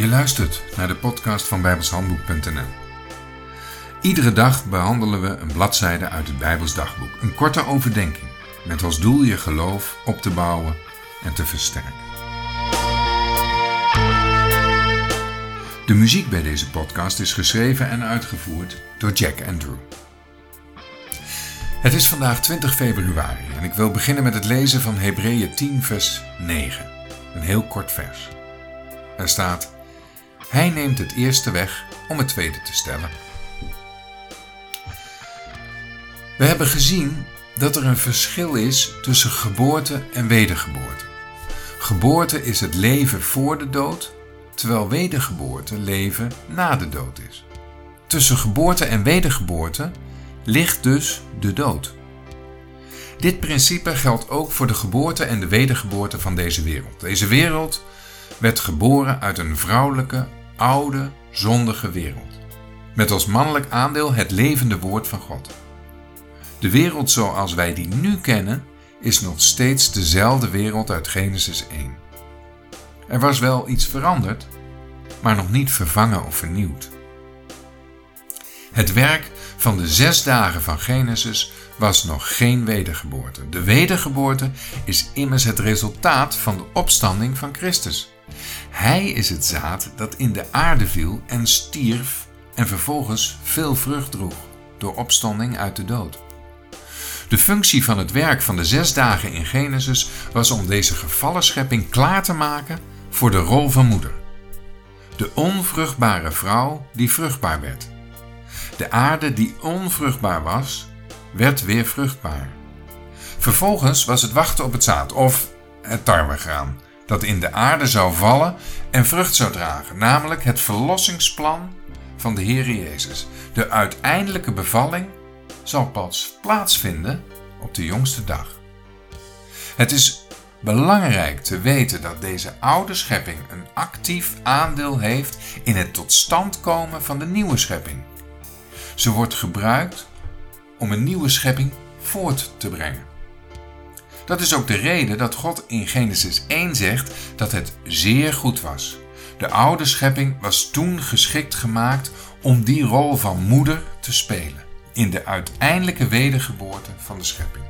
Je luistert naar de podcast van bijbelshandboek.nl. Iedere dag behandelen we een bladzijde uit het Bijbels dagboek. Een korte overdenking met als doel je geloof op te bouwen en te versterken. De muziek bij deze podcast is geschreven en uitgevoerd door Jack Andrew. Het is vandaag 20 februari en ik wil beginnen met het lezen van Hebreeën 10 vers 9. Een heel kort vers. Er staat: Hij neemt het eerste weg om het tweede te stellen. We hebben gezien dat er een verschil is tussen geboorte en wedergeboorte. Geboorte is het leven voor de dood, terwijl wedergeboorte leven na de dood is. Tussen geboorte en wedergeboorte ligt dus de dood. Dit principe geldt ook voor de geboorte en de wedergeboorte van deze wereld. Deze wereld werd geboren uit een vrouwelijke, oude, zondige wereld. Met als mannelijk aandeel het levende woord van God. De wereld zoals wij die nu kennen, is nog steeds dezelfde wereld uit Genesis 1. Er was wel iets veranderd, maar nog niet vervangen of vernieuwd. Het werk van de zes dagen van Genesis was nog geen wedergeboorte. De wedergeboorte is immers het resultaat van de opstanding van Christus. Hij is het zaad dat in de aarde viel en stierf en vervolgens veel vrucht droeg door opstanding uit de dood. De functie van het werk van de zes dagen in Genesis was om deze gevallen schepping klaar te maken voor de rol van moeder. De onvruchtbare vrouw die vruchtbaar werd. De aarde die onvruchtbaar was, werd weer vruchtbaar. Vervolgens was het wachten op het zaad of het tarwegraan, dat in de aarde zou vallen en vrucht zou dragen, namelijk het verlossingsplan van de Heer Jezus. De uiteindelijke bevalling zal pas plaatsvinden op de jongste dag. Het is belangrijk te weten dat deze oude schepping een actief aandeel heeft in het tot stand komen van de nieuwe schepping. Ze wordt gebruikt om een nieuwe schepping voort te brengen. Dat is ook de reden dat God in Genesis 1 zegt dat het zeer goed was. De oude schepping was toen geschikt gemaakt om die rol van moeder te spelen in de uiteindelijke wedergeboorte van de schepping.